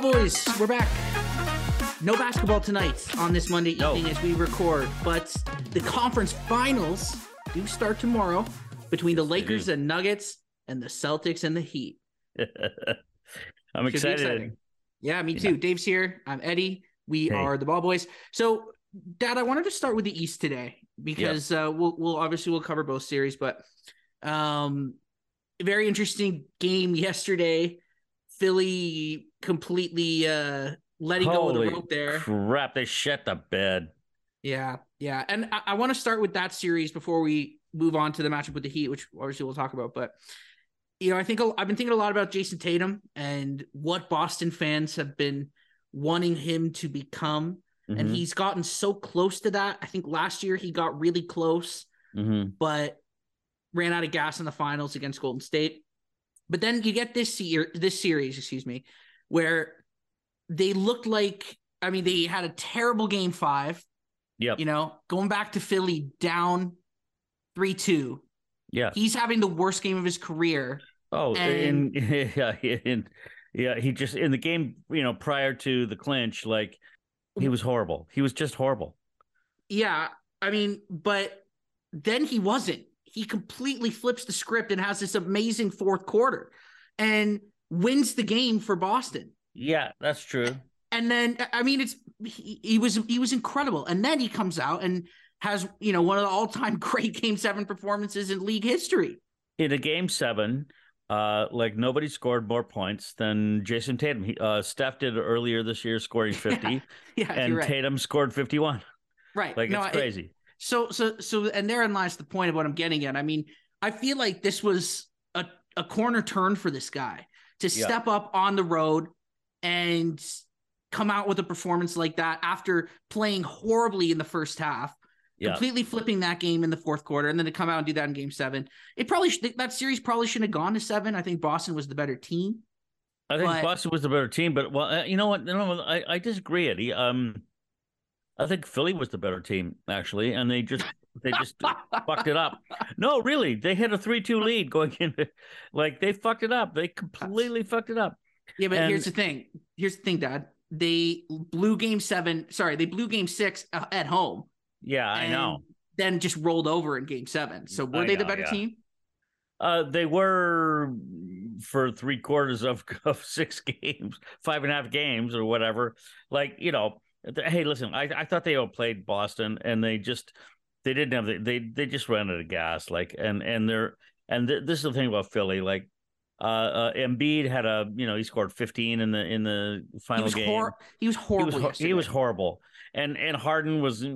Ball Boys, we're back. No basketball tonight on this Monday No. evening as we record, but the conference finals do start tomorrow between the Lakers and Nuggets and the Celtics and the Heat. I'm Should excited. Yeah, me too. Dave's here. I'm Eddie. We Hey. are the Ball Boys. So, Dad, I wanted to start with the East today because uh, we'll we'll obviously we'll cover both series, but um, very interesting game yesterday. Philly completely uh letting go of the rope there. Crap! They shut the bed. Yeah, yeah. And I, I want to start with that series before we move on to the matchup with the Heat, which obviously we'll talk about. But you know, I think I've been thinking a lot about Jayson Tatum and what Boston fans have been wanting him to become, and Mhm, he's gotten so close to that. I think last year he got really close, mhm. but ran out of gas in the finals against Golden State. But then you get this year, this series, excuse me, where they looked like. I mean, they had a terrible game five Yeah. you know, going back to Philly down 3 2. Yeah. He's having the worst game of his career. Oh, and- and yeah, in, yeah. He just in the game, you know, prior to the clinch, like he was horrible. He was just horrible. Yeah. I mean, but then he wasn't. He completely flips the script and has this amazing fourth quarter and wins the game for Boston. Yeah, that's true. And then, I mean, it's he, he was he was incredible. And then he comes out and has you know one of the all time great game seven performances in league history. In a game seven, uh, like nobody scored more points than Jayson Tatum. He, uh, Steph did earlier this year, scoring fifty, Yeah, and you're right. Tatum scored fifty-one. right. Like No, it's crazy. So so so and therein lies the point of what I'm getting at. I mean, I feel like this was a, a corner turn for this guy to Yeah. step up on the road and come out with a performance like that after playing horribly in the first half, Yeah. completely flipping that game in the fourth quarter, and then to come out and do that in game seven. It probably sh- that series probably shouldn't have gone to seven. I think Boston was the better team. I think But- Boston was the better team, but well, uh, you know what? No, I, I disagree, Eddie. Um, I think Philly was the better team actually, and they just they just fucked it up. No, really, they had a three-two lead going into, like they fucked it up. They completely fucked it up. Yeah, but And- here's the thing. Here's the thing, Dad. They blew game seven. Sorry, they blew game six uh, at home. Yeah, I know. Then just rolled over in game seven. So were I they the better yeah. team? Uh, they were for three quarters of, of six games, five and a half games or whatever. Like you know, hey, listen, I, I thought they outplayed Boston, and they just they didn't have the, they they just ran out of gas. Like and and they're and th- this is the thing about Philly. Like uh, uh, Embiid had a you know he scored fifteen in the in the He final was, game. hor- he was he horrible. was ho- he was horrible, and and Harden was eh,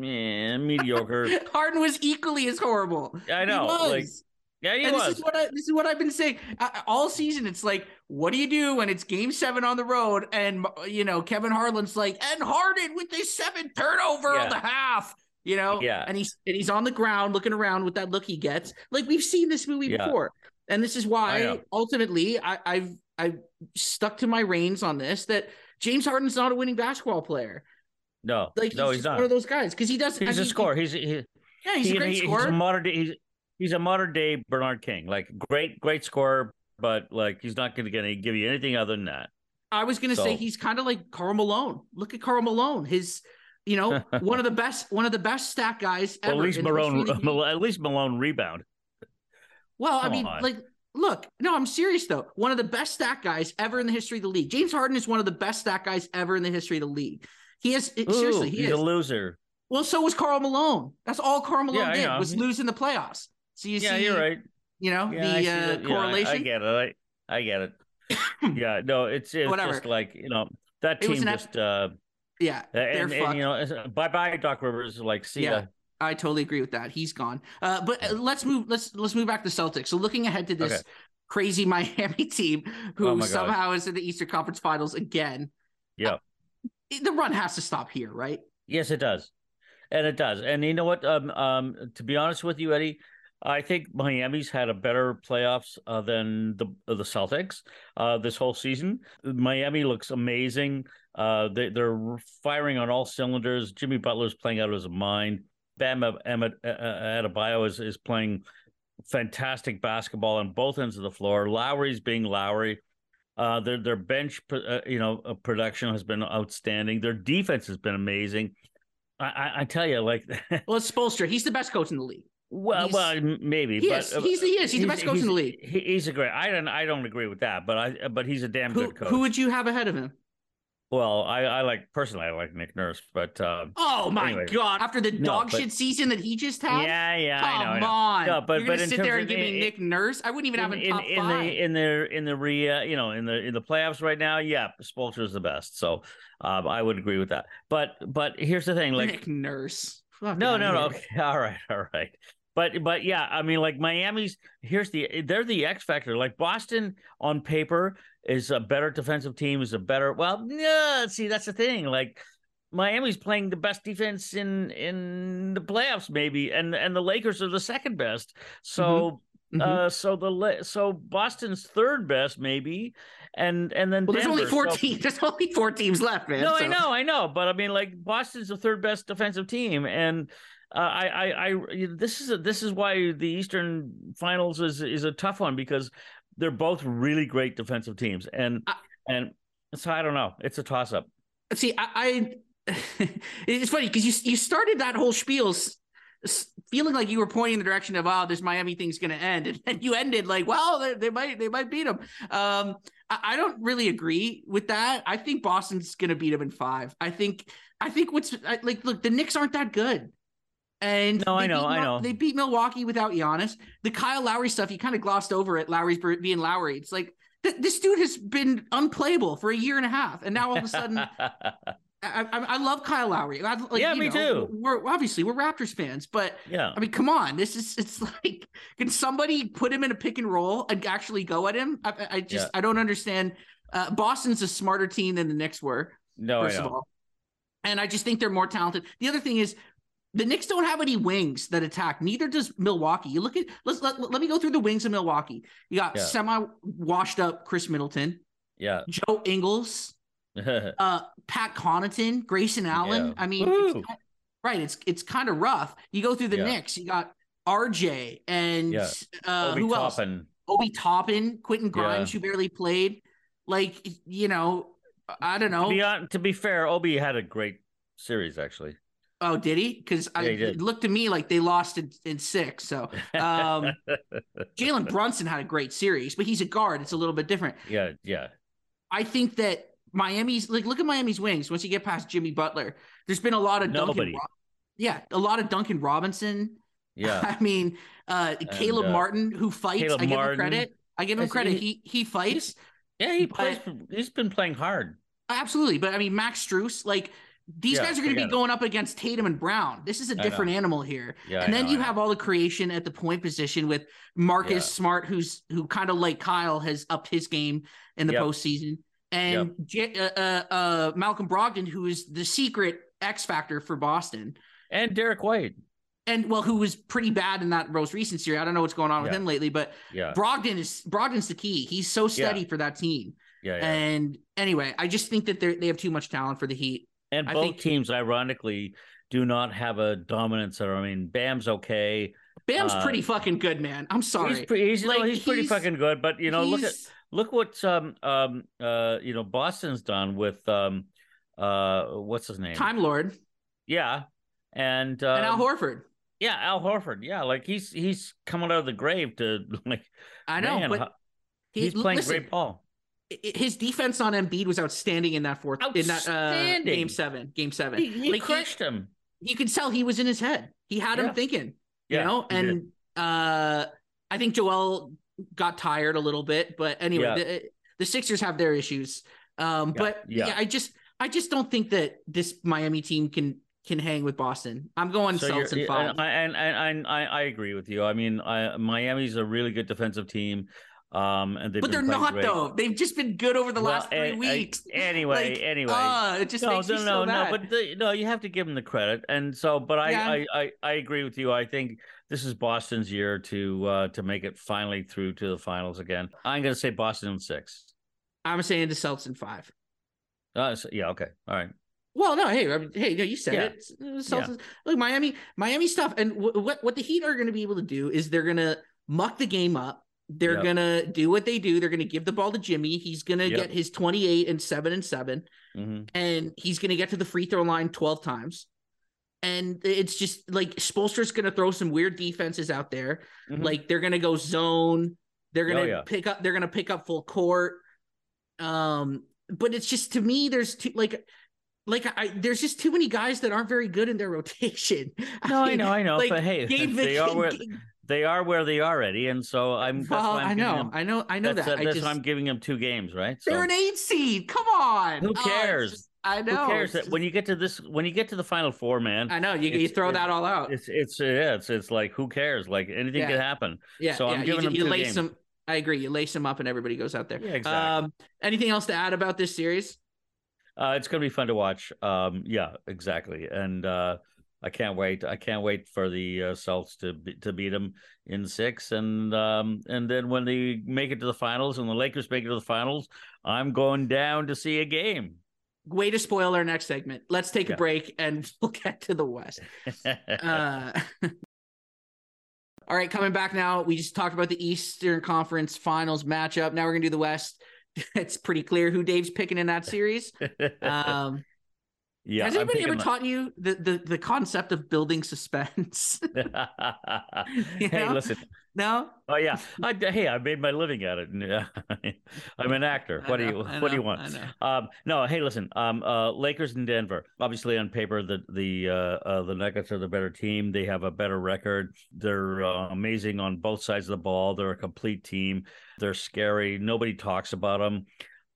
mediocre. Harden was equally as horrible. I know, He was. like, yeah, he and was. this is what I this is what I've been saying uh, all season. It's like, what do you do when it's Game Seven on the road, and you know Kevin Harlan's like, and Harden with this seven turnover Yeah. on the half, you know, Yeah. and he's and he's on the ground looking around with that look he gets. Like we've seen this movie Yeah. before, and this is why know. ultimately I, I've I've stuck to my reins on this that James Harden's not a winning basketball player. no, Like no, he's, he's not. one of those guys because he does. He's I a mean, scorer. He's he, Yeah, he's he- a great he- scorer. He's a modern day. He's, he's a modern day Bernard King. Like great, great scorer, but like he's not going to give you anything other than that. I was gonna say he's kind of like Karl Malone. Look at Karl Malone. His, you know, one of the best, one of the best stat guys ever. Well, at least the Malone, of the game. Mal- at least Malone rebound. Well, I mean, on. like, look, no, I'm serious though. One of the best stat guys ever in the history of the league. James Harden is one of the best stat guys ever in the history of the league. He is Ooh, seriously, he he's is. a loser. well, so was Karl Malone. That's all Karl Malone Yeah, did know. was lose in the playoffs. So you yeah, see, you're right. you know, Yeah, the uh, that. Yeah, I- correlation. I, get it. I, I get it. yeah, no, it's it's Whatever. just like you know that team just uh yeah, they're and, fucked. and you know bye bye Doc Rivers like see Yeah. ya. I totally agree with that. He's gone. Uh, but uh, let's move. Let's let's move back to Celtics. So looking ahead to this Okay. crazy Miami team, who Oh God. somehow is in the Eastern Conference Finals again. Yeah. Uh, the run has to stop here, right? Yes, it does, and it does. And you know what? Um, um, to be honest with you, Eddie, I think Miami's had a better playoffs uh, than the uh, the Celtics uh, this whole season. Miami looks amazing. Uh, they, they're firing on all cylinders. Jimmy Butler's playing out of his mind. Bam Adebayo is is playing fantastic basketball on both ends of the floor. Lowry's being Lowry. Uh, their their bench, uh, you know, production has been outstanding. Their defense has been amazing. I, I, I tell you, like, well, it's Spoelstra. He's the best coach in the league. Well, He's- well, maybe. He but, is. He's, he is. He's, the best coach in the league. He's a great. I don't. I don't agree with that, but I. But he's a damn Who, good coach. who would you have ahead of him? well, I, I like personally. I like Nick Nurse, but um, Oh my Anyway. god! After the No, dog but- shit season that he just had, yeah, yeah, come I know. I know. on! No, but- You're but gonna in sit there and give me in- Nick Nurse? I wouldn't even have him in, top in, five. the in their in the re uh, you know in the in the playoffs right now, yeah, Spoelstra is the best. So um, I would agree with that. But but here's the thing, like Nick Nurse. Fuck no no no okay all right all right. But but yeah, I mean like Miami's here's the they're the X factor. Like Boston on paper is a better defensive team, is a better well yeah. See that's the thing like. Miami's playing the best defense in in the playoffs, maybe, and and the Lakers are the second best. So Mhm. uh, so the so Boston's third best maybe, and and then well, there's only Denver, four so- teams. There's only four teams left, man. No, I know, I know, but I mean, like Boston's the third best defensive team, and uh, I, I, I, this is a, this is why the Eastern Finals is is a tough one because they're both really great defensive teams, and I- and so I don't know, it's a toss up. See, I, I it's funny because you you started that whole spiel feeling like you were pointing in the direction of oh, this Miami thing's going to end, and then you ended like, well, they, they might they might beat them. Um, I, I don't really agree with that. I think Boston's going to beat them in five. I think I think what's I- like, look, the Knicks aren't that good. And No, I know, I know. They beat Milwaukee without Giannis. The Kyle Lowry stuff, you kind of glossed over it. Lowry's being Lowry. It's like th- this dude has been unplayable for a year and a half, and now all of a sudden, I, I, I love Kyle Lowry. I, like, Yeah, me know, too. We're obviously we're Raptors fans, but yeah, I mean, come on, this is it's like, can somebody put him in a pick and roll and actually go at him? I, I- just Yeah. I don't understand. Uh, Boston's a smarter team than the Knicks were, no, first of all, and I just think they're more talented. The other thing is. The Knicks don't have any wings that attack. Neither does Milwaukee. You look at let's let, let me go through the wings of Milwaukee. You got Yeah. semi washed up Khris Middleton, Yeah, Joe Ingles, uh Pat Connaughton, Grayson Allen. Yeah. I mean, it's, ki- right? It's it's kind of rough. You go through the Yeah. Knicks. You got RJ and Yeah. uh, Obi who else? Toppin. Obi Toppin, Quentin Grimes, who barely played. Like you know, I don't To know. be, hon- to be fair, Obi had a great series actually. Oh, did he? Because Yeah, it looked to me like they lost in, in six. So um, Jalen Brunson had a great series, but he's a guard. It's a little bit different. yeah, yeah, I think that Miami's like look at Miami's wings. Once you get past Jimmy Butler, there's been a lot of Duncan. Nobody. Ro- yeah, a lot of Duncan Robinson. yeah. I mean, uh, Caleb uh, Martin who fights. Caleb I give Martin. him credit. I give him credit. he- He fights Yeah, he plays. He's been playing hard. absolutely. But I mean, Max Strus, like these Yeah, guys are going to be going up against Tatum and Brown. This is a different animal here. Yeah, and I then know, you have all the creation at the point position with Marcus Yeah. Smart, who's who kind of like Kyle has upped his game in the Yep. postseason, and J- uh, uh, uh, Malcolm Brogdon, who is the secret X factor for Boston, and Derrick White. and well, who was pretty bad in that most recent series. I don't know what's going on with him lately, but Yeah, Brogdon is Brogdon's the key. He's so steady for that team. yeah, yeah. And anyway, I just think that they they have too much talent for the Heat. And I both think- teams, ironically, do not have a dominant center. I mean, Bam's okay. Bam's Uh, pretty fucking good, man. I'm sorry. He's pretty. He's, no, Like, he's pretty fucking good. But you know, look at look what um um uh you know Boston's done with um uh what's his name? Time Lord Yeah, and um, and Al Horford. yeah, Al Horford. Yeah, like he's he's coming out of the grave to like. I know, man, but he- he's playing listen, great ball. I- his defense on Embiid was outstanding in that fourth in that uh, game seven. Game seven. He, he Like, crushed him. you could tell he was in his head. He had him thinking, Yeah, you know, and uh I think Joel got tired a little bit, but anyway, Yeah. the, the Sixers have their issues. Um, Yeah, but yeah. yeah. I just I just don't think that this Miami team can can hang with Boston. I'm going So Celtics in yeah, five. and, and, and, I, I agree with you. I mean, I, Miami's a really good defensive team, um, and but they're not great. though. They've just been good over the Well, last three a- a- weeks. anyway, Like, anyway. Ah, it just no, makes no, no, so no, but the, no, you have to give them the credit, and so, but I, Yeah. I, I, I agree with you. I think this is Boston's year to, uh, to make it finally through to the finals again. I'm going to say Boston in six. I'm saying the Celtics in five. Uh, so- yeah, okay, all right. Well, no, hey, I mean, hey, no, you said Yeah. it. Celtics. Look, Miami, Miami stuff, and wh- what what the Heat are going to be able to do is they're going to muck the game up. They're Yep. gonna do what they do. They're gonna give the ball to Jimmy. He's gonna Yep. get his 28 and seven and seven, hmm and he's gonna get to the free throw line 12 times. And it's just like Spoelstra's gonna throw some weird defenses out there. Mhm. Like they're gonna go zone. They're gonna Oh, yeah. pick up. They're gonna pick up full court. Um, but it's just to me, there's too like, like I there's just too many guys that aren't very good in their rotation. No, I mean, know, I know, like, but hey, Gabe they are where they are where they are already, and so I'm. Well, I'm I know, them- I know, I know that. I that's just, why I'm giving them two games, right? So they're an eight seed. Come on. Who Oh, cares? just- I know. who cares just- when you get to this, when you get to the final four, man, I know you, you throw that all out. it's it's yeah, it's it's like who cares? Like anything Yeah. could happen. Yeah, so I'm giving you, them you two lace games. them. I agree. You lace them up, and everybody goes out there. Yeah, exactly. Um, anything else to add about this series? Uh, it's gonna be fun to watch. Um, yeah, exactly, and uh, I can't wait. I can't wait for the uh, Celtics to be, to beat them in six, and um, and then when they make it to the finals and the Lakers make it to the finals, I'm going down to see a game. Way to spoil our next segment. Let's take a break, and we'll get to the West. Uh, all right, coming back now. We just talked about the Eastern Conference Finals matchup. Now we're gonna do the West. It's pretty clear who Dave's picking in that series. Um, yeah, has anybody ever taught you the, the the concept of building suspense? hey, know? listen. no. Oh yeah, I, hey, I made my living at it. I'm an actor. What do you What do you want? Um, no, hey, listen. Um, uh, Lakers in Denver. Obviously, on paper, the the uh, uh, the Nuggets are the better team. They have a better record. They're uh, amazing on both sides of the ball. They're a complete team. They're scary. Nobody talks about them.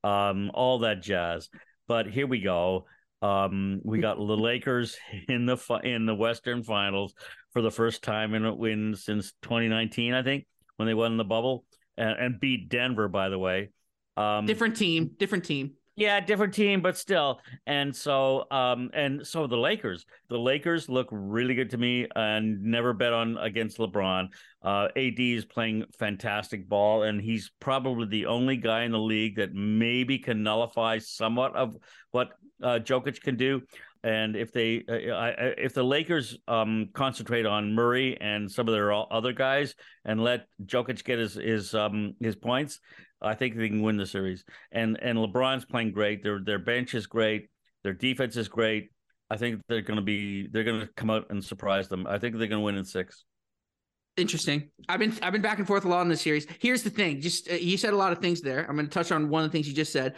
Um, all that jazz. But here we go. Um, we got the Lakers in the in the Western Finals for the first time in a win since 2019, I think, when they won the bubble and, and beat Denver. By the way, um, Different team, different team. yeah, different team, but still. And so, um, and so the Lakers, the Lakers look really good to me, and never bet on against LeBron. Uh, AD is playing fantastic ball, and he's probably the only guy in the league that maybe can nullify somewhat of what uh, Jokic can do. And if they, uh, if the Lakers um, concentrate on Murray and some of their other guys, and let Jokic get his his um, his points, I think they can win the series. And and LeBron's playing great. Their their bench is great. Their defense is great. I think they're going to be they're going to come out and surprise them. I think they're going to win in six. Interesting. I've been I've been back and forth a lot in this series. Here's the thing. Just uh, you said a lot of things there. I'm going to touch on one of the things you just said.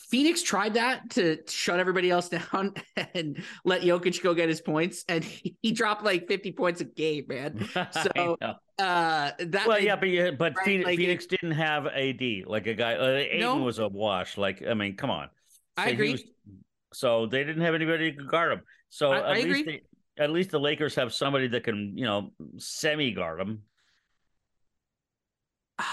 Phoenix tried that to shut everybody else down and let Jokic go get his points, and he, dropped like 50 points a game, man. So. Uh, that well, yeah, but yeah, but right, Phoenix, like, Phoenix didn't have AD like a guy. Uh, Aiden No. was a wash. Like I mean, come on. I So he agree. was- so they didn't have anybody who could guard him. So I- at I least agree. they, at least the Lakers have somebody that can you know semi guard him.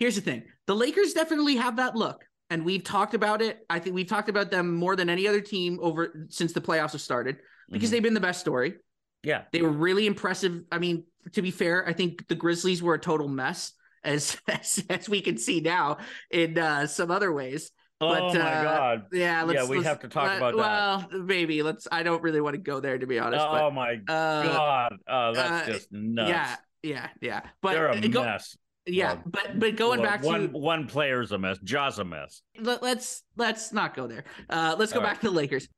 here's the thing: the Lakers definitely have that look, and we've talked about it. I think we've talked about them more than any other team over since the playoffs have started because Mhm. they've been the best story. yeah. They were really impressive. I mean, to be fair, I think the Grizzlies were a total mess, as as, as we can see now in uh, some other ways. But, oh my uh, god. Yeah, Yeah, we have to talk let- about that. Well, maybe let's. I don't really want to go there to be honest. Oh my but uh, god. Oh, that's uh, just nuts. yeah, yeah, yeah. But They're a go- mess. Yeah, Well, but but going Well, back one to one player's a mess. Ja's a mess. let, let's let's not go there. Uh, let's go All back to the Lakers.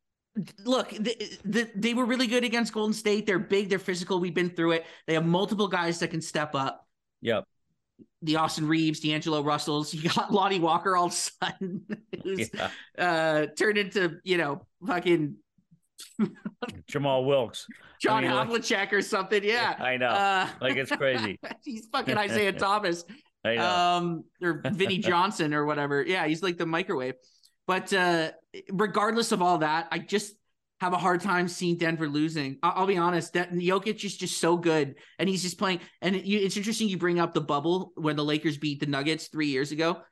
Look, the, the, they were really good against Golden State. They're big. They're physical. We've been through it. They have multiple guys that can step up. Yep. The Austin Reaves, D'Angelo Russells. You got Lonnie Walker all of a sudden, who's Yeah. uh, turned into you know fucking Jamal Wilkes. John mean, like- Havlicek or something. Yeah, I know. Uh, like it's crazy. he's fucking Isaiah Thomas. I know. um or Vinnie Johnson or whatever. Yeah, he's like the microwave. But uh regardless of all that, I just have a hard time seeing Denver losing. I- I'll be honest, that Jokic is just so good, and he's just playing. And it, you, it's interesting you bring up the bubble when the Lakers beat the Nuggets three years ago. Mm-hmm.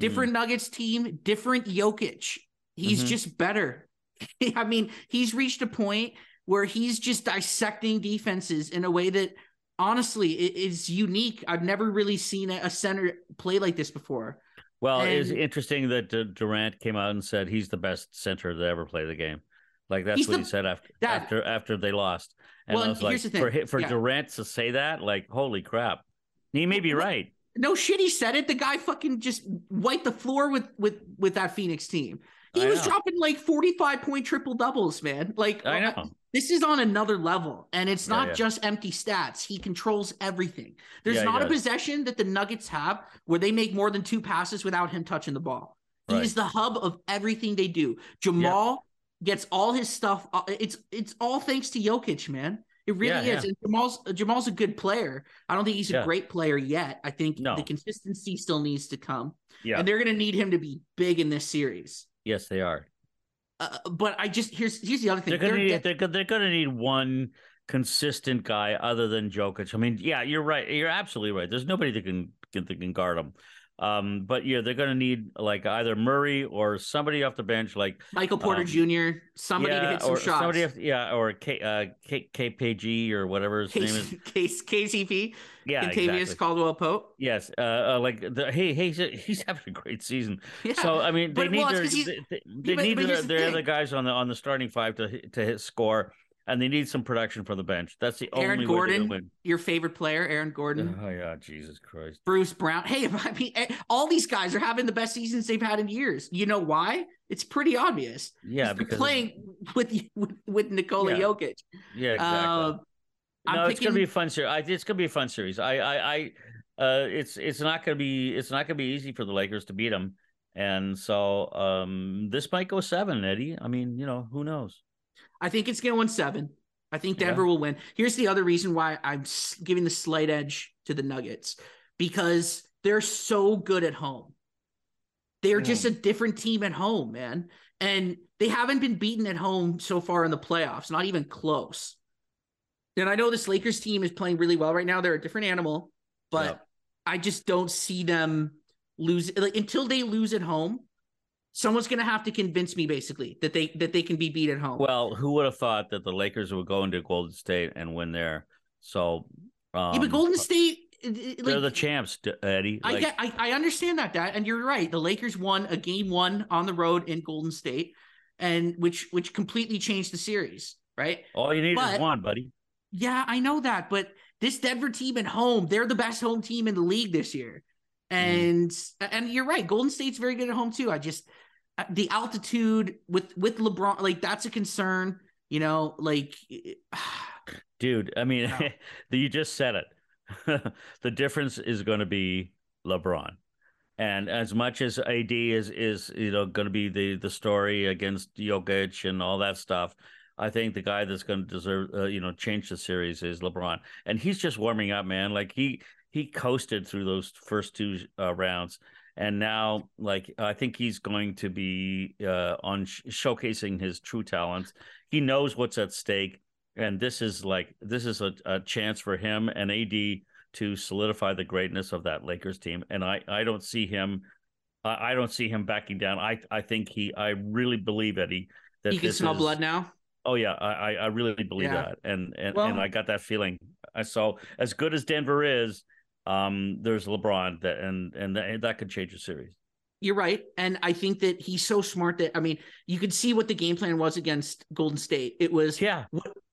Different Nuggets team, different Jokic. He's Mhm. just better. I mean, he's reached a point where he's just dissecting defenses in a way that honestly is unique. I've never really seen a center play like this before. Well, it's interesting that Durant came out and said he's the best center to ever play the game. Like that's what the- he said after That- after after they lost. And Well, I was like, here's the thing. for for Yeah. Durant to say that, like, holy crap, he may be right. no shit, he said it. The guy fucking just wiped the floor with with with that Phoenix team. He I was know. dropping like 45 point triple doubles, man. Like I know. This is on another level, and it's not yeah, yeah. just empty stats. He controls everything. There's yeah, not a possession that the Nuggets have where they make more than two passes without him touching the ball. He right. is the hub of everything they do. Jamal gets all his stuff. Uh, it's it's all thanks to Jokic, man. It really is. And Jamal's Jamal's a good player. I don't think he's a great player yet. I think no. the consistency still needs to come. Yeah, and they're going to need him to be big in this series. Yes, they are. Uh, but I just here's here's the other thing. They're gonna, need, they're, they're gonna need one consistent guy other than Jokic. I mean, yeah, you're right. You're absolutely right. There's nobody that can can, that can guard him. Um, but yeah, they're going to need like either Murray or somebody off the bench, like Michael Porter um, Jr. Somebody yeah, to hit some shots. Somebody, have, yeah, or K, uh, K, KPG or whatever his Case, name is. Case KCP. Yeah, Kentavious exactly. Caldwell Pope. Yes, uh, uh, like the, hey, hey, he's, having a great season. Yeah. So I mean, they but, need well, their, they, they but, need but their, their other guys on the on the starting five to to hit score and they need some production from the bench. That's the Aaron only Gordon, way win. Your favorite player, Aaron Gordon. Oh yeah, Jesus Christ. Bruce Brown. Hey, I mean, eh, all these guys are having the best seasons they've had in years. You know why? It's pretty obvious. Yeah, because playing with with, with Nikola yeah. Jokic. Yeah, exactly. Uh, no, it's gonna be a fun series. I, it's gonna be a fun series. I, I, I uh, it's it's not gonna be it's not gonna be easy for the Lakers to beat them. And so um, this might go seven, Eddie. I mean, you know, who knows? I think it's going to win seven. I think Denver yeah. will win. Here's the other reason why I'm giving the slight edge to the Nuggets because they're so good at home. They're just a different team at home, man. And they haven't been beaten at home so far in the playoffs, not even close. And I know this Lakers team is playing really well right now. They're a different animal, but yep. I just don't see them lose like until they lose at home someone's going to have to convince me basically that they that they can be beat at home. Well, who would have thought that the Lakers would go into Golden State and win there? So, um, yeah, but um, Golden uh, State. Uh, uh, like, they're the champs, Eddie. Like, I get, I, I understand that, Dad, and you're right. The Lakers won a game one on the road in Golden State, and which which completely changed the series, right? All you need but, is one, buddy. Yeah, I know that, but this Denver team at home, they're the best home team in the league this year. Mm. And mm. and you're right, Golden State's very good at home too. I just uh, the altitude with with LeBron, like that's a concern. You know, like, dude. I mean, no. you just said it. the difference is going to be LeBron. And as much as AD is is you know going to be the the story against Jokic and all that stuff, I think the guy that's going to deserve uh, you know change the series is LeBron, and he's just warming up, man. Like he he coasted through those first two uh, rounds, and now like i think he's going to be uh, on sh- showcasing his true talents. He knows what's at stake and this is like this is a, a chance for him and ad to solidify the greatness of that lakers team. And i i don't see him i, I don't see him backing down. I i think he i really believe eddie that he can smell is, blood now? Oh yeah. I i really believe yeah. that. And and, well, and i got that feeling. I saw as good as denver is um, there's LeBron that and and that, that could change the series. You're right, and I think that he's so smart that I mean, you could see what the game plan was against Golden State. It was yeah,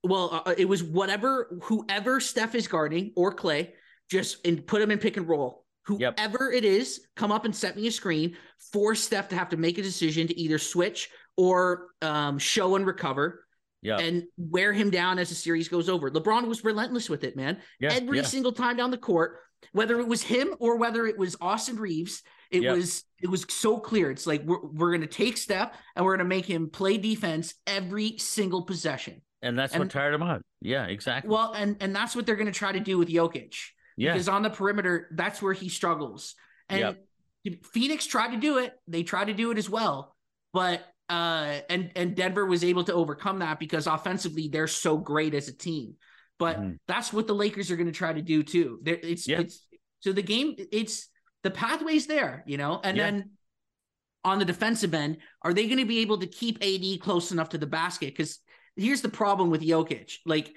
well, uh, uh, it was whatever whoever Steph is guarding or Clay, just and put him in pick and roll. Whoever yep. it is, come up and set me a screen. Force Steph to have to make a decision to either switch or um, show and recover. Yeah. And wear him down as the series goes over. LeBron was relentless with it, man. Yeah, Every yeah. single time down the court, whether it was him or whether it was Austin Reaves, it yep. was it was so clear. It's like we're we're gonna take Steph and we're gonna make him play defense every single possession. And that's and, what tired him out. Yeah, exactly. Well, and and that's what they're gonna try to do with Jokic. Yeah. Because on the perimeter, that's where he struggles. And yep. Phoenix tried to do it. They tried to do it as well. But uh and and Denver was able to overcome that because offensively they're so great as a team. But mm-hmm. that's what the Lakers are going to try to do too. There, it's yeah. it's so the game. It's the pathways there, you know, and yeah. then on the defensive end, are they going to be able to keep AD close enough to the basket? Because here's the problem with Jokic, like.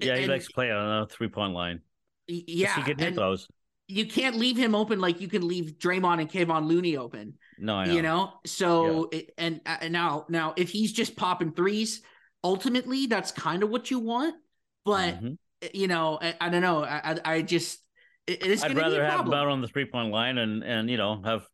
Yeah, he and, likes to play on a three point line. Yeah, he can hit those. You can't leave him open like you can leave Draymond and Kevon Looney open. No, know. you know. So yeah. it, and, and now now if he's just popping threes, ultimately that's kind of what you want. But mm-hmm. you know, I, I, don't know. I, I just it- it's I'd going to be rather have him on the three point line and and you know have.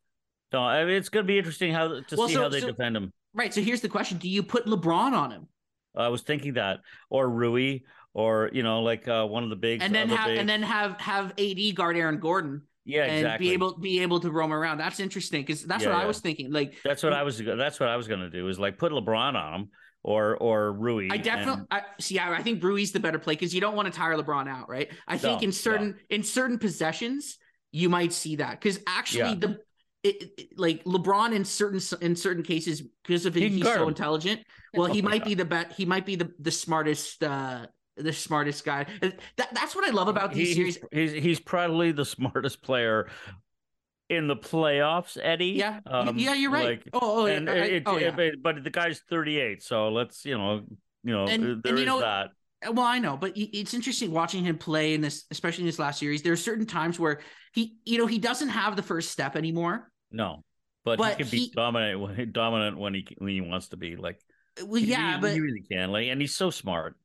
So I mean, it's going to be interesting how to Well, see so- how they so- defend him. Right. So here's the question: Do you put LeBron on him, I was thinking that, or Rui, or you know, like uh, one of the big and then have and then have have AD guard Aaron Gordon yeah, and exactly. be able be able to roam around? That's interesting because that's Yeah, what I was thinking. Like That's what I was. That's what I was going to do. Is like put LeBron on him, or or Rui. I definitely and- I see. I, I think Rui's the better play because you don't want to tire LeBron out, right? I think No, in certain in certain possessions you might see that because actually Yeah. the it, it- like LeBron in certain in certain cases because of He he's guard so intelligent. Well, he Oh my might God. be the bet. He might be the the smartest. uh the smartest guy. That, that's what I love about these He- series. he's, he's he's probably the smartest player in the playoffs, Eddie. Yeah, Um, yeah, you're right. like, oh, oh, yeah, I- it, oh, yeah. but, but the guy's 38, so let's you know, you know, And- uh, there and you is know- that. Uh, well, I know, but it's interesting watching him play in this, especially in this last series. There are certain times where he, you know, he doesn't have the first step anymore. No, but, But he can be he- dominant when dominant when he when he wants to be. Like, uh, Well, he- yeah, he, but he really can. Like, and he's so smart.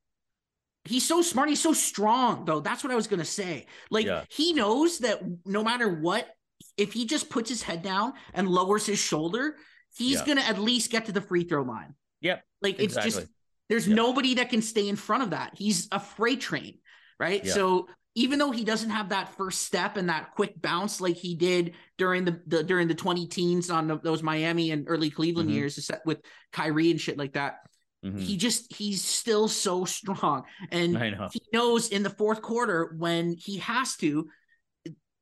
he's so smart. He's so strong, though. That's what I was gonna say. Like Yeah. he knows that no matter what, if he just puts his head down and lowers his shoulder, he's Yeah. gonna at least get to the free throw line. Yep, Like it's exactly. just there's Yeah. nobody that can stay in front of that. He's a freight train, right? Yeah. So even though he doesn't have that first step and that quick bounce like he did during the, the during the 20 teens on the, those Miami and early Cleveland Mhm. years set with Kyrie and shit like that, Mhm. he just he's still so strong. And know. he knows in the fourth quarter when he has to,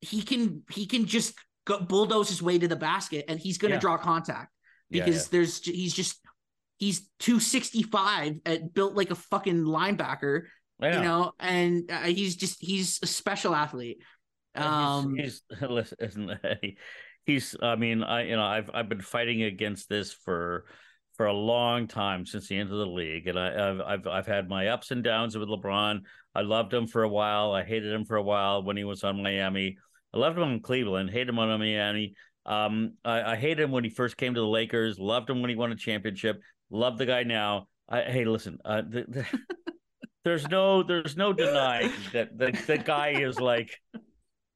he can he can just go bulldoze his way to the basket and he's going to Yeah. draw contact Yeah, because there's he's just he's 265 at built like a fucking linebacker, yeah. You know, and uh, he's just he's a special athlete. Um, he's, he's listen, he's I mean I you know I've I've been fighting against this for for a long time since the end of the league and I, I've I've I've had my ups and downs with LeBron. I loved him for a while. I hated him for a while when he was on Miami. I loved him in Cleveland. Hated him on Miami. Um, I, I hated him when he first came to the Lakers. Loved him when he won a championship. Love the guy now. I, hey, listen, uh, the, the, there's no there's no denying that the, the guy is like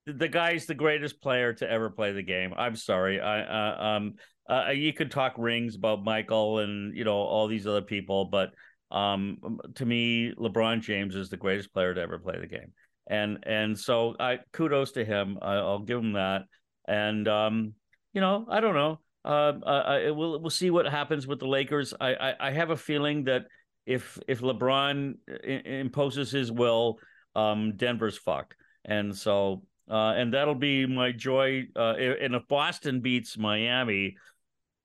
the guy's the greatest player to ever play the game. I'm sorry. I uh, um uh, you could talk rings about Michael and you know all these other people, but um to me, LeBron James is the greatest player to ever play the game. And and so I kudos to him. I, I'll give him that. And um you know I don't know. Uh, I, we'll we'll see what happens with the Lakers. I I, I have a feeling that if if LeBron i- imposes his will, um, Denver's fucked, and so uh, and that'll be my joy. Uh, and if Boston beats Miami,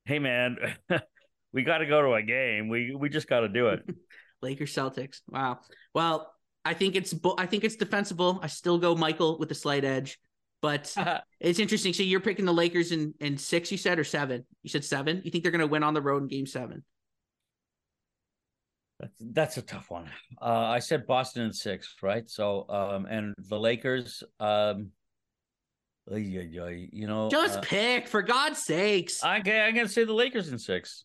hey man, we got to go to a game. We we just got to do it. Lakers Celtics. Wow. Well, I think it's I think it's defensible. I still go Michael with the slight edge, but it's interesting. So you're picking the Lakers in in six, you said, or seven? You said seven. You think they're going to win on the road in Game Seven? That's, that's a tough one. Uh, I said Boston in six, right? So, um, and the Lakers, um, you know, Just uh, pick, for God's sakes. okay, I'm gonna say the Lakers in six.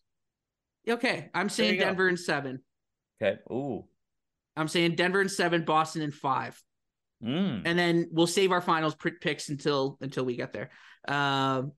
okay, I'm saying you go. Denver in seven. Okay. Ooh. I'm saying Denver in seven, Boston in five, Mm. and then we'll save our finals picks until until we get there. Um,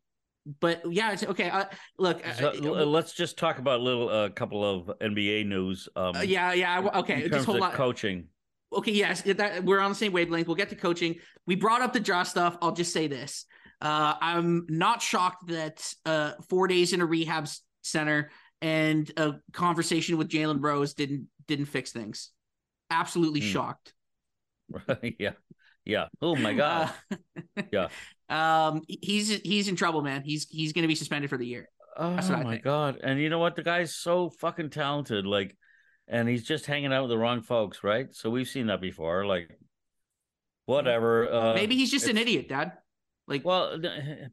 but yeah, it's okay. Uh, look, uh, So, let's just talk about a little a couple of NBA news. Um, uh, yeah, yeah. Okay, in just terms hold of on. coaching. okay, yes, that, we're on the same wavelength. We'll get to coaching. We brought up the draw stuff. I'll just say this: uh, I'm not shocked that uh, four days in a rehab center and a conversation with Jalen Rose didn't didn't fix things. Absolutely Hmm. shocked. yeah, yeah. Oh my god. Uh, Yeah. Um, he's he's in trouble, man. He's he's going to be suspended for the year. oh my think. god. And you know what? The guy's so fucking talented. Like, and he's just hanging out with the wrong folks, right? So we've seen that before. Like, whatever. Uh, Maybe he's just an idiot, Dad. Like, Well,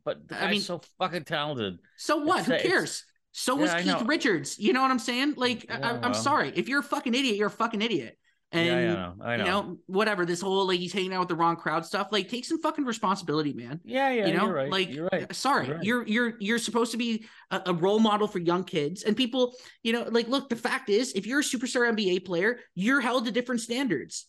but the I mean- so fucking talented. so what? it's- Who cares? So was I Keith. Richards. You know what I'm saying? Like, I, Yeah, I'm well. sorry. If you're a fucking idiot, you're a fucking idiot. And yeah, I know. I know. you know, whatever. This whole like he's hanging out with the wrong crowd stuff. Like, take some fucking responsibility, man. yeah, yeah. you know, you're right. like you're right. sorry, You're right. you're you're you're supposed to be a, a role model for young kids and people. You know, like look, the fact is, if you're a superstar NBA player, you're held to different standards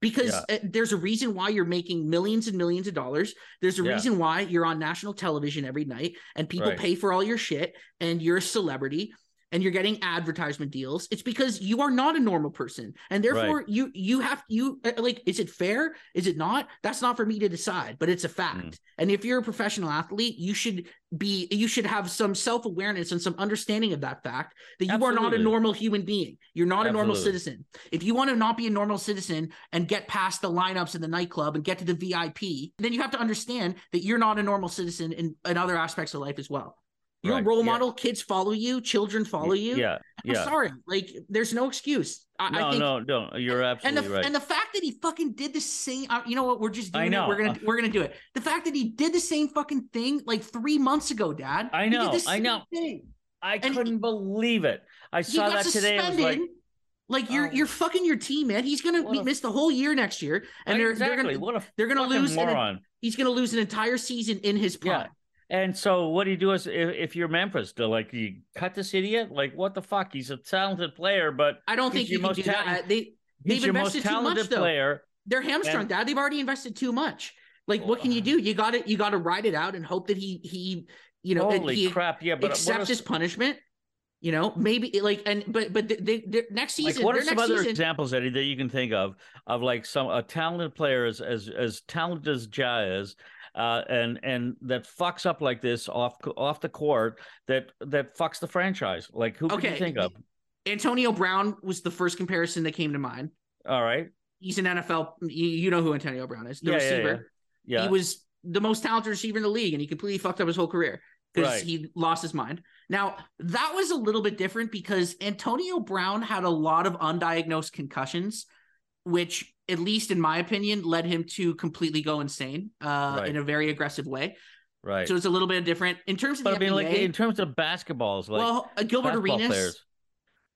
because Yeah. uh, there's a reason why you're making millions and millions of dollars. There's a Yeah. reason why you're on national television every night and people Right. pay for all your shit and you're a celebrity and you're getting advertisement deals. It's because you are not a normal person. And therefore you you have you uh, like is it fair? Is it not? That's not for me to decide, but it's a fact. Mm. And if you're a professional athlete, you should be you should have some self-awareness and some understanding of that fact that you are not a normal human being. You're not a normal citizen. If you want to not be a normal citizen and get past the lineups in the nightclub and get to the VIP, then you have to understand that you're not a normal citizen in, in other aspects of life as well. You're Right, role yeah. model, kids follow you, children follow you. Yeah, I'm yeah. sorry. Like there's no excuse. I, No, I think no, no. Don't. You're and absolutely the right. and the fact that he fucking did the same, uh, you know what? We're just I doing it. We're gonna we're gonna do it. The fact that he did the same fucking thing like three months ago, Dad. I know, I know. thing. I and- couldn't believe it. I saw that today. I was like, Like you're Oh. you're fucking your team, man. He's gonna a- miss the whole year next year, and they're exactly. they're gonna they're gonna lose. An, he's gonna lose an entire season in his prime. And so, what do you do is if, if you're Memphis, to like you cut this idiot? Like, what the fuck? He's a talented player, but I don't think you can do ta- that. They he's They've your most invested too much, talented though. player. they're hamstrung, And- Dad. They've already invested too much. Like, what can you oh. do? You got to you got to ride it out and hope that he he you know Holy he crap! Yeah, but uh, what accepts his punishment. You know, maybe like and but but they, they, they next like season, what are some other season, examples eddie that you can think of of like some a talented player as as, as talented as ja is uh and and that fucks up like this off off the court that that fucks the franchise like who can Okay. you think of Antonio Brown was the first comparison that came to mind. all right He's an NFL. You, know who Antonio Brown is, the Yeah, yeah, receiver. yeah He was the most talented receiver in the league, and he completely fucked up his whole career because Right. he lost his mind. Now that was a little bit different because Antonio Brown had a lot of undiagnosed concussions, which, at least in my opinion, led him to completely go insane uh, Right. in a very aggressive way. right So it's a little bit different in terms of but i the mean like NBA, in terms of basketballs like well, uh, Gilbert Arenas. players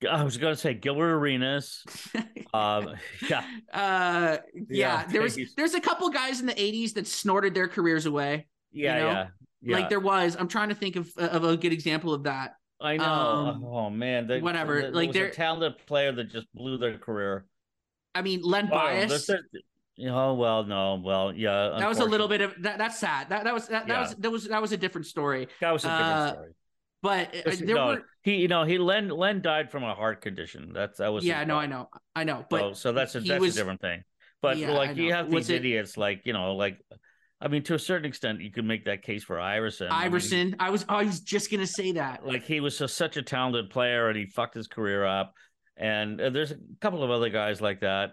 i was gonna say gilbert arenas um yeah uh, yeah, Yeah, there was there's a couple guys in the '80s that snorted their careers away. yeah know? yeah yeah Like there was. I'm trying to think of of a good example of that. i know um, oh man there- whatever, there like was a talented player that just blew their career I mean, Len Bias. Oh well, no, well, yeah. that was a little bit of that. That's sad. That that was that, that Yeah. was that was that was a different story. That was a different uh, story. But uh, Just- there no, were. he, you know, he Len Len died from a heart condition. That's that was. Yeah, no, I know, I know. But so, so that's a that's was- a different thing. But Yeah, like you have these it- idiots, like you know, like I mean, to a certain extent, you can make that case for Iverson. I mean, Iverson, I was I was just gonna say that. like he was just such a talented player, and he fucked his career up. And uh, there's a couple of other guys like that.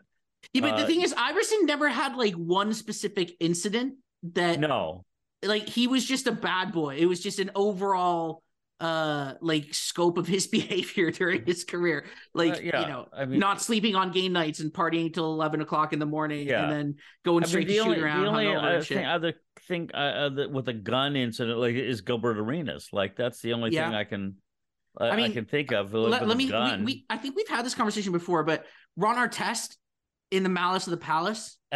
Yeah, but the uh, thing is, Iverson never had like one specific incident that No, like he was just a bad boy. It was just an overall uh like scope of his behavior during his career. Like Uh, yeah, you know, I mean, not sleeping on game nights and partying till eleven o'clock in the morning, Yeah. and then going I mean, straight the to only, shoot around. the only uh, thing, other thing uh, uh, the- with a gun incident like is Gilbert Arenas. Like that's the only Yeah. thing I can I, I I can think of. let, let me. We, we, I think we've had this conversation before, but Ron Artest in the Malice of the Palace.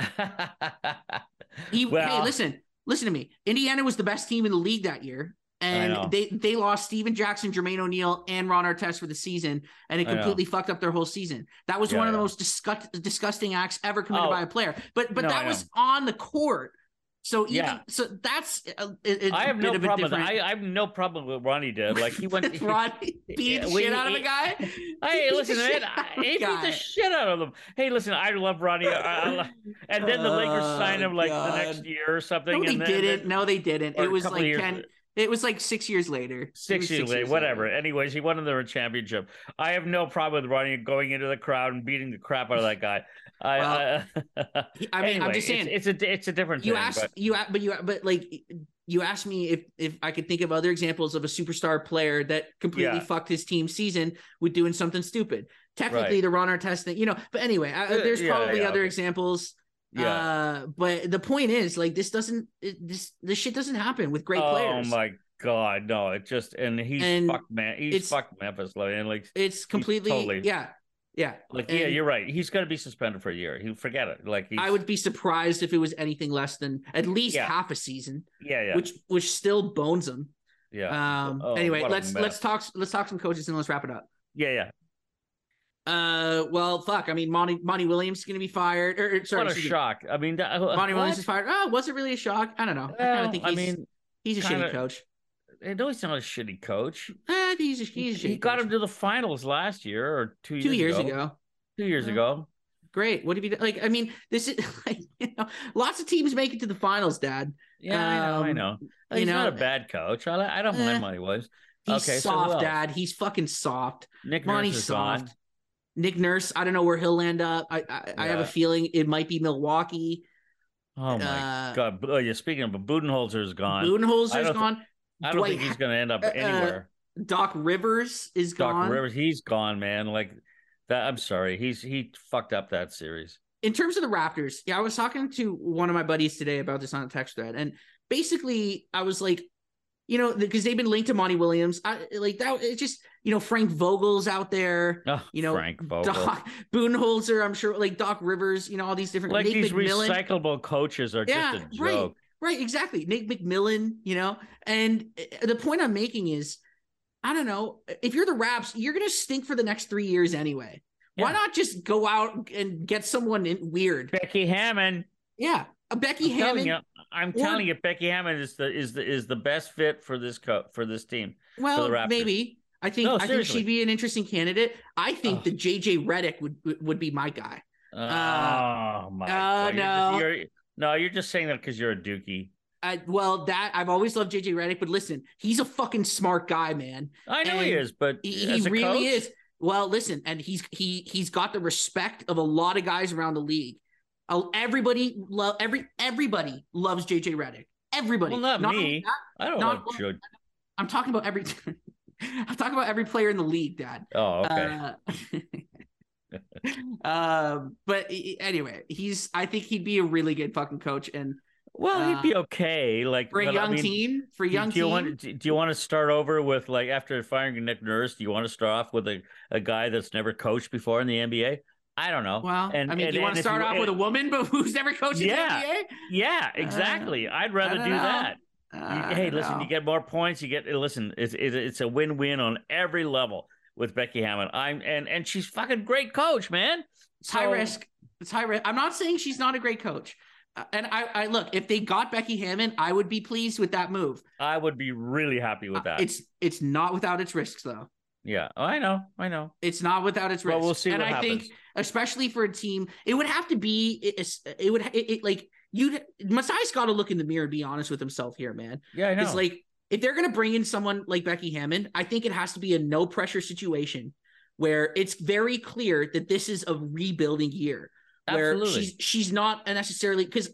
He, hey, listen, listen to me. Indiana was the best team in the league that year. And they they lost Stephen Jackson, Jermaine O'Neal, and Ron Artest for the season, and it completely fucked up their whole season. That was Yeah, one of the most disgust, disgusting acts ever committed Oh. by a player. But but No, that was on the court. So even, Yeah. so that's a, a, a I have no problem. Different. I, I have no problem with Ronnie did. Like he went. with Ronnie beat the shit out of a guy. Hey, listen, man, shit out of he beat the shit out of them. Hey, listen, I love Ronnie. I, I, and then the Lakers Oh, signed him like the next year or something. No, they and then, didn't. then- No, they didn't. It was like ten. It was like six years later. Six years later, whatever. Anyways, he won them a championship. I have no problem with Ronnie going into the crowd and beating the crap out of that guy. I, I, I mean, I'm just saying. it's, it's a it's a different you thing. asked but you but you but like you asked me if if I could think of other examples of a superstar player that completely Yeah. fucked his team season with doing something stupid. Technically, Right. the Ron Artest thing, you know. But anyway, I, Uh, there's yeah, probably yeah, other okay. examples. Yeah. Uh, but the point is, like, this doesn't it, this this shit doesn't happen with great oh players. Oh my god, no! It just and he's And fucked man. He's fucked Memphis, like and like It's completely totally- yeah, yeah. like yeah, you're right. He's gonna be suspended for a year. He forget it. Like I would be surprised if it was anything less than at least Yeah. half a season, yeah yeah which which still bones him. yeah Um. Oh, anyway, let's let's talk let's talk some coaches and let's wrap it up. yeah yeah Uh, well, fuck. I mean, Monty Monty Williams is going to be fired. Or, or, sorry, what a shock! I mean, that, Monty what? Williams is fired. Oh, was it really a shock? I don't know. I kind Well, of think I he's, mean, he's a kinda- shitty coach. I know he's not a shitty coach. Eh, he's a, he's a he got coach. him to the finals last year or two years two years ago. ago. Two years Yeah. ago. Great. What have you done? Like, I mean, this is like, you know, lots of teams make it to the finals, Dad. Yeah, I know. I Um, know. you He's not know, a bad coach. I, I don't mind Monty Williams. He's Okay, soft, else? Dad. He's fucking soft. Nick Monty's soft. gone. Nick Nurse, I don't know where he'll land up. I I, I have a feeling it might be Milwaukee. Oh my Uh, god! Oh, yeah. Speaking of, Budenholzer is gone. I Budenholzer's don't thi- gone. don't Dwight think he's going to end up uh, uh, anywhere. Doc Rivers is Doc gone. Rivers, he's gone, man. Like that. I'm sorry. He's he fucked up that series. in terms of the Raptors, yeah, I was talking to one of my buddies today about this on a text thread, and basically, I was like, you know, because they've been linked to Monty Williams, I like that. It's just you know Frank Vogel's out there, Oh, you know, Frank Vogel. Doc Budenholzer, I'm sure, like Doc Rivers, you know, all these different like Nate these McMillan, recyclable coaches are Yeah, just a right. joke. right? Exactly, Nate McMillan, you know, and uh, the point I'm making is, I don't know, if you're the Raps, you're gonna stink for the next three years anyway. Why not just go out and get someone in weird? Becky Hammon. Yeah, a Becky I'm Hammon. I'm or- telling you, Becky Hammon is the is the is the best fit for this co- for this team. Well, maybe. I think No, I think she'd be an interesting candidate. I think Ugh. that JJ Redick would would be my guy. oh my! uh, God. You're no. just, you're, no, you're just saying that because you're a dookie. I, well, that I've always loved JJ Redick, but listen, he's a fucking smart guy, man. I know he is, but He, he really coach, is. Well, listen, and he's he he's got the respect of a lot of guys around the league. Uh, Everybody love every everybody loves JJ Redick. Everybody. Well, not only me. that, I don't not- like Joe. I'm talking about every. I'm talking about every player in the league, Dad. Oh, okay. Uh, um, but anyway, he's. I think he'd be a really good fucking coach, and well, he'd be okay. Like for a but, I young mean, team, for a young do you team, want do you want to start over with like after firing Nick Nurse? Do you want to start off with a, a guy that's never coached before in the NBA? I don't know. well, and- I mean, and- you want to start you- off with a woman, but who's never coached Yeah. the NBA? Yeah, exactly. I'd rather don't know. that. You- hey, listen, know. you get more points. You get listen. It's it's, it's a win win on every level with Becky Hammon. I'm and and she's fucking great coach, man. It's high risk. It's high risk. I'm not saying she's not a great coach. Uh, and I, I look, if they got Becky Hammon, I would be pleased with that move. I would be really happy with Uh, that. It's it's not without its risks though. Yeah, oh, I know, I know. It's not without its risks. Well, we'll see and I happens. think, especially for a team, it would have to be. It, it would. It, it like you. Masai's got to look in the mirror and be honest with himself here, man. yeah, I know. It's like if they're gonna bring in someone like Becky Hammon, I think it has to be a no pressure situation where it's very clear that this is a rebuilding year. Where Absolutely. she's she's not necessarily because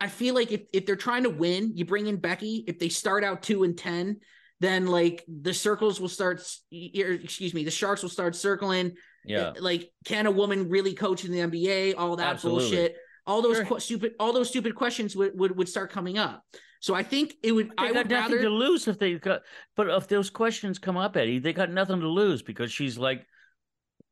I feel like if, if they're trying to win, you bring in Becky. If they start out two and ten, then like the circles will start. or, er, Excuse me, the sharks will start circling. yeah, eh, Like, can a woman really coach in the NBA? All that Absolutely. bullshit. All those Sure. que- stupid, all those stupid questions would, would would start coming up. So I think it would. they I got would nothing rather. to lose if they got. But if those questions come up, Eddie, they got nothing to lose because she's like,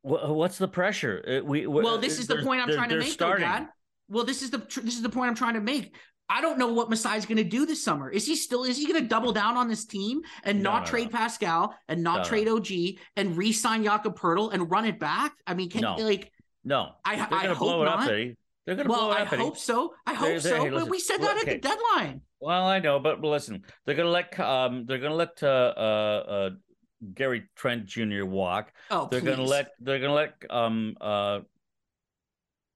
"What's the pressure?" Uh, We well, this eh, is the point I'm trying to make, starting. though, Dad. Well, this is the tr- this is the point I'm trying to make. I don't know what Masai's going to do this summer. Is he still is he going to double down on this team and No, not no, trade no. Pascal and not No, no. trade OG and re-sign Jakob Poeltl and run it back? I mean, can like No, I they're I gonna hope blow it not. up, Eddie. They're gonna Well, blow it I up, Eddie. hope so. I hope They're- they're- so. hey, but we said that at the deadline. Well, I know, but listen, they're gonna let um, they're gonna let uh, uh, uh, Gary Trent Jr. walk. Oh, They're gonna let they're gonna let um uh,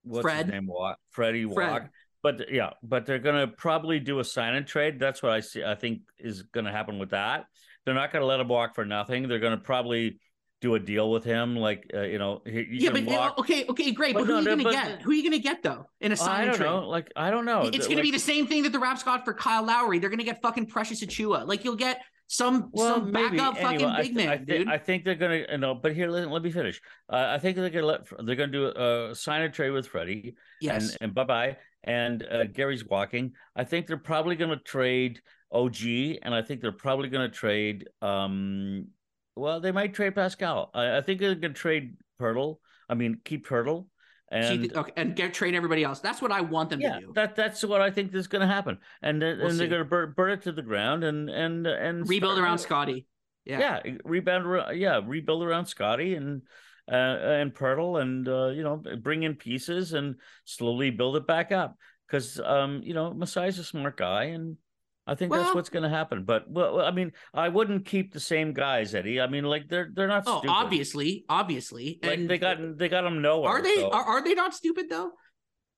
what's Fred. his name walk? Freddie Fred. walk. But yeah, but they're gonna probably do a sign and trade. That's what I see. I think is gonna happen with that. They're not gonna let him walk for nothing. They're gonna probably do a deal with him, like uh, you know, he, yeah, but walk. okay, okay, great. But, But who no, are you no, gonna but- get? Who are you gonna get though in a sign I and don't trade? know. Like I don't know. It's going to be the same thing that the Raps got for Kyle Lowry. They're going to get fucking Precious Achiuwa. Like you'll get some well, some maybe. backup Anyway, fucking big thi- man, I, thi- dude. I think they're gonna, you know. But here, let, let me finish. Uh, I think they're gonna let they're gonna do a sign and trade with Freddie, yes. and and bye bye. And uh, Gary's walking. I think they're probably gonna trade OG, and I think they're probably gonna trade. um Well, they might trade Pascal. I, I think they're gonna trade Poeltl. I mean, keep Poeltl. And okay, and get trade everybody else. That's what I want them yeah, to do. that that's what I think is going to happen, and then We'll and they're going to burn, burn it to the ground and and and Rebuild around Scotty. Yeah. yeah, rebound. Yeah, rebuild around Scotty and and Poeltl, and uh, you know, bring in pieces and slowly build it back up. Because um, you know, Masai's a smart guy, and I think well, that's what's going to happen. But well, I mean, I wouldn't keep the same guys, Eddie. I mean, like they're they're not. Oh, stupid. obviously, obviously, like and they got they got them nowhere. Are they so. are, are they not stupid though?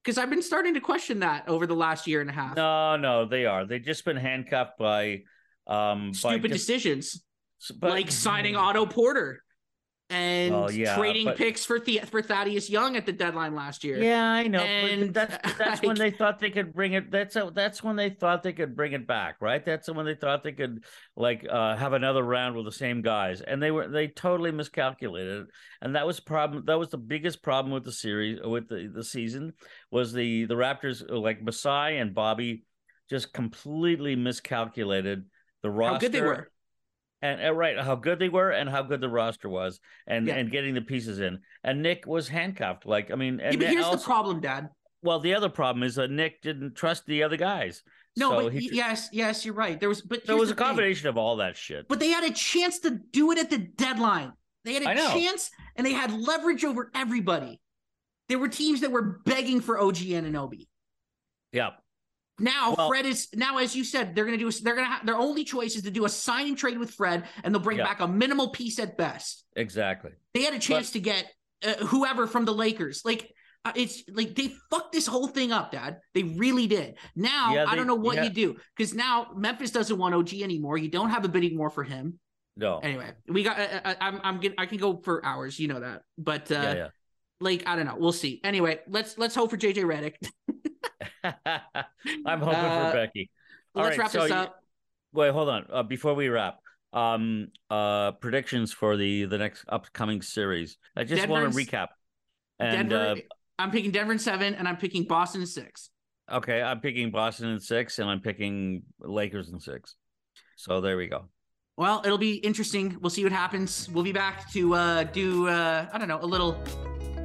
Because I've been starting to question that over the last year and a half. No, no, they are. They've just been handcuffed by um stupid by decisions, but, like signing Otto Porter and well, yeah, trading but, picks for the- for Thaddeus Young at the deadline last year. Yeah, I know. And that's that's when they thought they could bring it. That's a, that's when they thought they could bring it back, right? That's when they thought they could like uh, have another round with the same guys, and they were they totally miscalculated, and that was problem. That was the biggest problem with the series with the the season was the the Raptors like Masai and Bobby just completely miscalculated the roster. How good they were and, and, right how good they were and how good the roster was and yeah. and getting the pieces in. And nick was handcuffed like i mean and yeah, but here's also, the problem dad. Well the other problem is that nick didn't trust the other guys. No so but he, yes yes you're right. There was but there was a combination thing. of all that shit. But they had a chance to do it at the deadline. They had a chance and they had leverage over everybody. There were teams that were begging for og Obi. yeah now well, Fred is now, as you said, they're going to do. They're going to have their only choice is to do a sign and trade with Fred, and they'll bring yeah. back a minimal piece at best. Exactly. They had a chance but, to get uh, whoever from the Lakers. Like uh, it's like they fucked this whole thing up, Dad. They really did. Now yeah, they, I don't know what yeah. you do because now Memphis doesn't want OG anymore. You don't have a bidding war for him. No. Anyway, we got. Uh, uh I'm. I'm. Getting, I can go for hours. You know that. But uh, yeah, yeah. like I don't know. We'll see. Anyway, let's let's hope for JJ Redick. I'm hoping uh, for Becky. All let's right, wrap so this up. wait, hold on. Uh, before we wrap, um, uh, predictions for the the next upcoming series. I just want to recap. And Denver, uh, I'm picking Denver in seven, and I'm picking Boston in six. Okay, I'm picking Boston in six, and I'm picking Lakers in six. So there we go. Well, it'll be interesting. We'll see what happens. We'll be back to uh, do uh, I don't know a little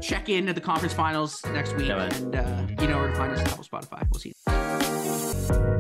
check in at the conference finals next week yeah, and uh, you know where to find us on Apple, Spotify. We'll see you.